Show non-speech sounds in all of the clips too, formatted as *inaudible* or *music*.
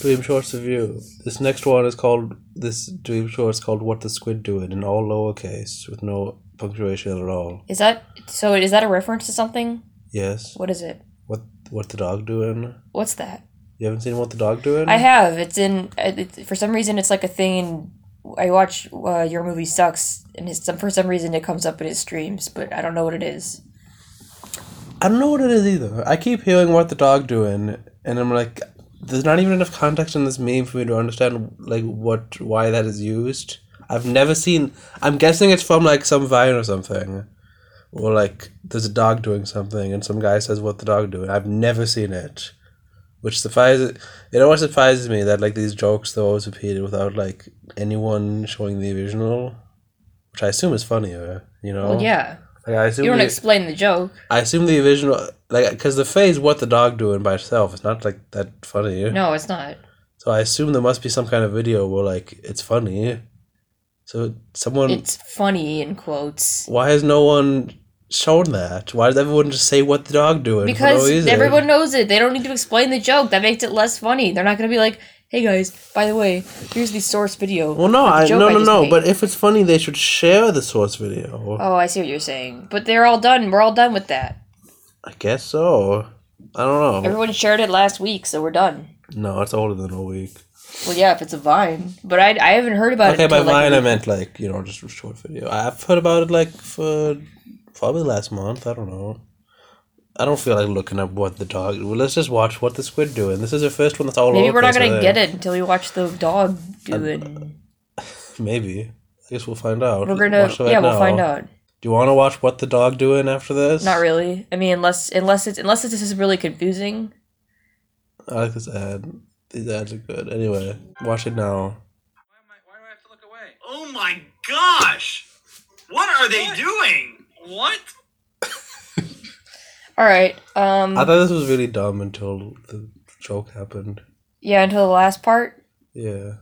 Dream Shorts review. This next one is called this Dream Shorts called "What the Squid Doing" in all lowercase with no punctuation at all. Is that so? Is that a reference to something? Yes. What is it? What what the dog doing? What's that? You haven't seen what the dog doing? I have. It's in. It, for some reason, it's like a thing. In, I watch uh, your movie sucks, and it's, some for some reason it comes up in his streams, but I don't know what it is. I don't know what it is either. I keep hearing what the dog doing, and I'm like, there's not even enough context in this meme for me to understand like what why that is used. I've never seen. I'm guessing it's from like some vine or something, or like there's a dog doing something, and some guy says what the dog doing. I've never seen it, which surprises. It always surprises me that like these jokes they're always repeated without like anyone showing the original, which I assume is funnier. You know. Well, yeah. Like I assume You don't explain the joke. I assume the original, like, because the phrase "what the dog doing" by itself is not like that funny. No, it's not. So I assume there must be some kind of video where like it's funny. So someone, It's funny in quotes why has no one shown that? Why does everyone just say "what the dog doing"? for no because everyone knows it. They don't need to explain the joke. That makes it less funny. They're not gonna be like, "Hey guys, by the way, here's the source video." Well, no, I joke no I no no. made." But if it's funny, they should share the source video. oh, I see what you're saying. But they're all done. We're all done with that. I guess so. I don't know. Everyone shared it last week, so we're done. no, it's older than a week. Well, yeah, if it's a Vine, but I, I haven't heard about Okay, it. by until, like, Vine I meant like you know just a short video. I've heard about it like for probably last month. I don't know. I don't feel like looking up what the dog. Well, let's just watch what the squid doing. This is the first one that's all. Maybe we're not gonna think. get it until we watch the dog doing. *laughs* Maybe. I guess we'll find out. We're gonna, Watch right yeah, we'll now. find out. Do you want to watch what the dog doing after this? Not really. I mean, unless unless it's unless it's just really confusing. I like this ad. These ads are good. Anyway, watch it now. Why, am I, why do I have to look away? Oh my gosh! What are they doing? What? All right. Um. I thought this was really dumb until the joke happened. yeah, until the last part, Yeah.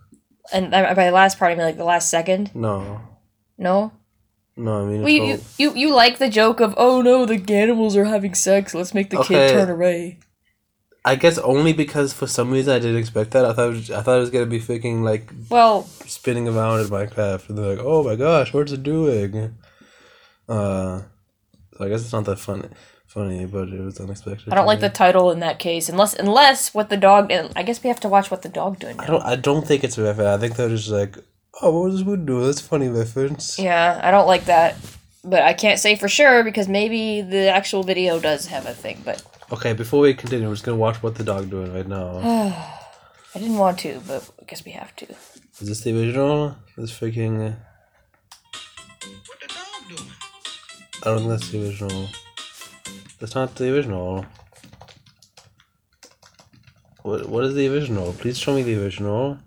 and uh, by the last part, I mean like the last second. No. No. No, I mean. Well, you, you you you like the joke of oh no, the animals are having sex. Let's make the Okay. kid turn away. I guess only because for some reason I didn't expect that. I thought it was, I thought it was gonna be freaking like Well, spinning around in Minecraft, and they're like, "Oh my gosh, what's it doing?" Uh, so I guess it's not that funny, funny, but it was unexpected. I don't like me. the title in that case, unless unless what the dog. I guess we have to watch what the dog doing. I don't. I don't think it's a reference. I think they're just like, "Oh, what was this would do? That's a funny reference." Yeah, I don't like that, but I can't say for sure because maybe the actual video does have a thing. But Okay, before we continue, we're just gonna watch what the dog doing right now. *sighs* I didn't want to, but I guess we have to. Is this the original? This freaking. What the dog doing? I don't think that's the original. That's not the original. What What is the original? Please show me the original.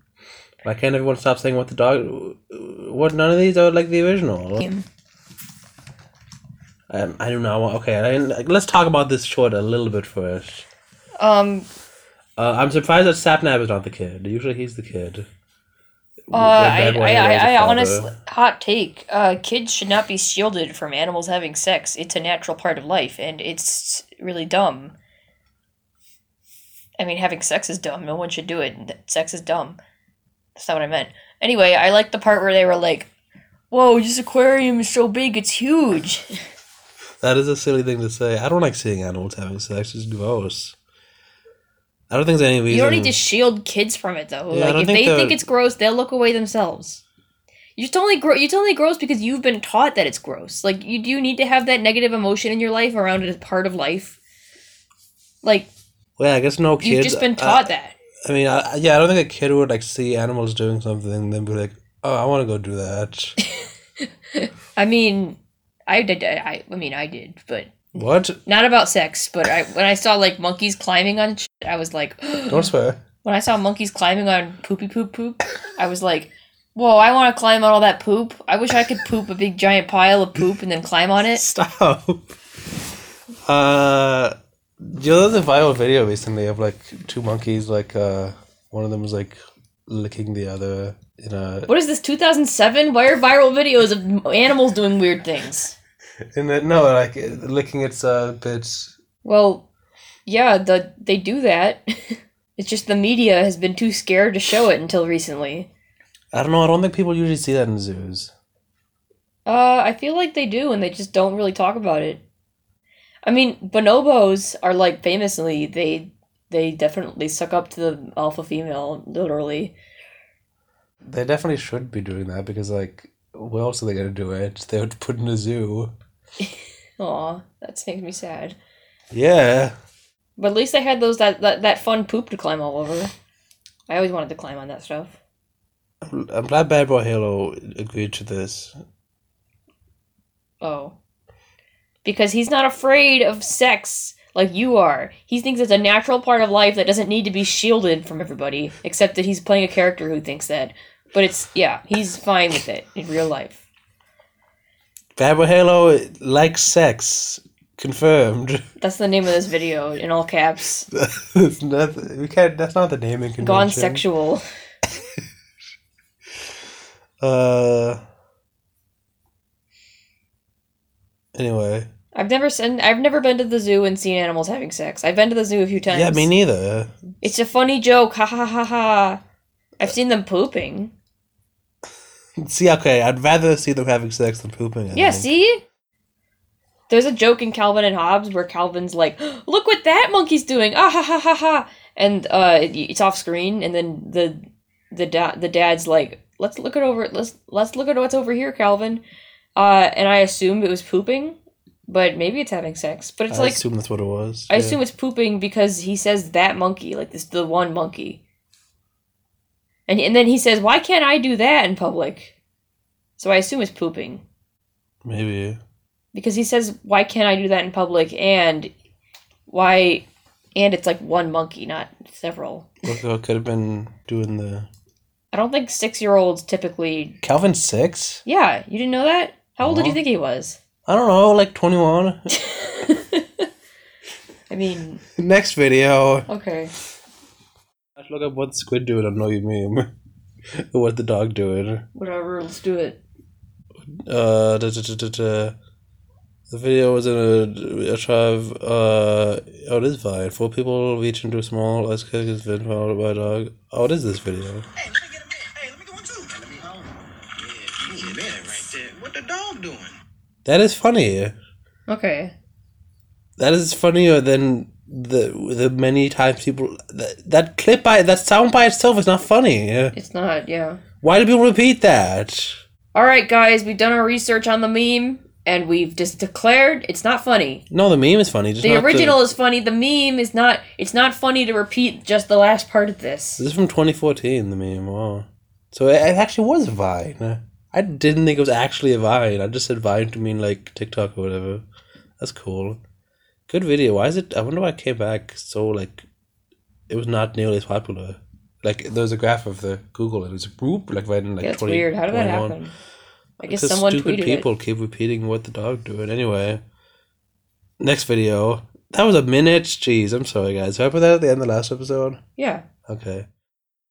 Why can't everyone stop saying what the dog? What? None of these are like the original. Um, I do not want. Okay, I, let's talk about this short a little bit first. Um, Uh, I'm surprised that Sapnap is not the kid. Usually he's the kid. Uh, I, I, I, I honestly, hot take. Uh, kids should not be shielded from animals having sex. It's a natural part of life, and it's really dumb. I mean, having sex is dumb. No one should do it. Sex is dumb. That's not what I meant. Anyway, I like the part where they were like, "Whoa, this aquarium is so big, it's huge." *laughs* That is a silly thing to say. I don't like seeing animals having sex. It's gross. I don't think there's any reason. You don't need to shield kids from it though. Yeah, I like if think they the- think it's gross, they'll look away themselves. You just only grow. It's only gross because you've been taught that it's gross. Like you do need to have that negative emotion in your life around it as part of life. Like Well, yeah, I guess no kids. you've just been taught that. I mean, I, yeah, I don't think a kid would like see animals doing something and then be like, "Oh, I want to go do that." *laughs* I mean, I did. I, I mean, I did, but what? not about sex. But I when I saw like monkeys climbing on, shit, I was like, *gasps* Don't swear. when I saw monkeys climbing on poopy poop poop, I was like, whoa, I want to climb on all that poop. I wish I could poop a big giant pile of poop and then climb on it. Stop. Uh, you know, there's a viral video recently of like two monkeys. Like, uh, one of them was like licking the other in a What is this, 2007? Why are viral videos of animals doing weird things? In a no, like licking its uh bits. Well, yeah, the they do that. *laughs* It's just the media has been too scared to show it until recently. I don't know. I don't think people usually see that in zoos. Uh, I feel like they do, and they just don't really talk about it. I mean, bonobos are like famously they they definitely suck up to the alpha female, literally. They definitely should be doing that because, like, where else are they gonna do it? They would put in a zoo. *laughs* Aw, that makes me sad. Yeah. But at least they had those that, that that fun poop to climb all over. I always wanted to climb on that stuff. I'm, I'm glad Bad Boy Halo agreed to this. Oh. Because he's not afraid of sex like you are. He thinks it's a natural part of life that doesn't need to be shielded from everybody, except that he's playing a character who thinks that. But it's, yeah, he's fine with it in real life. Bad Boy Halo likes sex. Confirmed. *laughs* That's the name of this video in all caps. that's not. We can't. That's not the naming convention. Gone sexual. *laughs* Uh. Anyway, I've never seen. I've never been to the zoo and seen animals having sex. I've been to the zoo a few times. yeah, me neither. It's a funny joke. Ha ha ha ha. I've seen them pooping. *laughs* See, okay, I'd rather see them having sex than pooping. I Yeah, think. see? There's a joke in Calvin and Hobbes where Calvin's like, *gasps* "Look what that monkey's doing!" Ah ha ha ha ha, and uh, it- it's off screen, and then the the da- the dad's like, "Let's look it over. Let's let's look at what's over here, Calvin." Uh, and I assumed it was pooping, but maybe it's having sex. But it's I like assume that's what it was. I yeah. assume it's pooping because he says that monkey, like this the one monkey. And and then he says, "Why can't I do that in public?" So I assume it's pooping maybe. because he says, "Why can't I do that in public?" and why and it's like one monkey, not several. Look, could have been doing the I don't think 6-year-olds typically Calvin six. Yeah, you didn't know that? How old did you Uh-huh. think he was? I don't know, like twenty one. *laughs* I mean, *laughs* Next video. okay. Let's look up what squid doing on Know Your Meme. *laughs* what the dog doing. Whatever, let's do it. Uh, da, da, da, da, da. The video was in a, a tribe. Uh, oh, it is Vine. Four people reach into a small ice cake has been followed by a dog. Oh, what is this video? Hey, let me get a minute. Hey, let me go one too. Let me hold. Yeah, yeah, that right there. What the dog doing? That is funny. Okay. That is funnier than the the many times people that, that clip by that sound by itself is not funny. It's not, yeah. Why do people repeat that? All right, guys, we've done our research on the meme, and we've just declared it's not funny. No, the meme is funny. Just The original is funny. The meme is not. It's not funny to repeat just the last part of this. This is from 2014. The meme. Wow. So it, it actually was Vine. I didn't think it was actually a Vine. I just said Vine to mean like TikTok or whatever. That's cool. Good video. Why is it? I wonder why it came back so like. It was not nearly as popular. Like there was a graph of the Google and it was boop like right in like yeah, it's 20 weird. How did that happen? I guess Because someone stupid tweeted people it. keep repeating what the dog doing. Anyway, next video. That was a minute. Jeez, I'm sorry, guys. Did I put that at the end of the last episode? Yeah. Okay.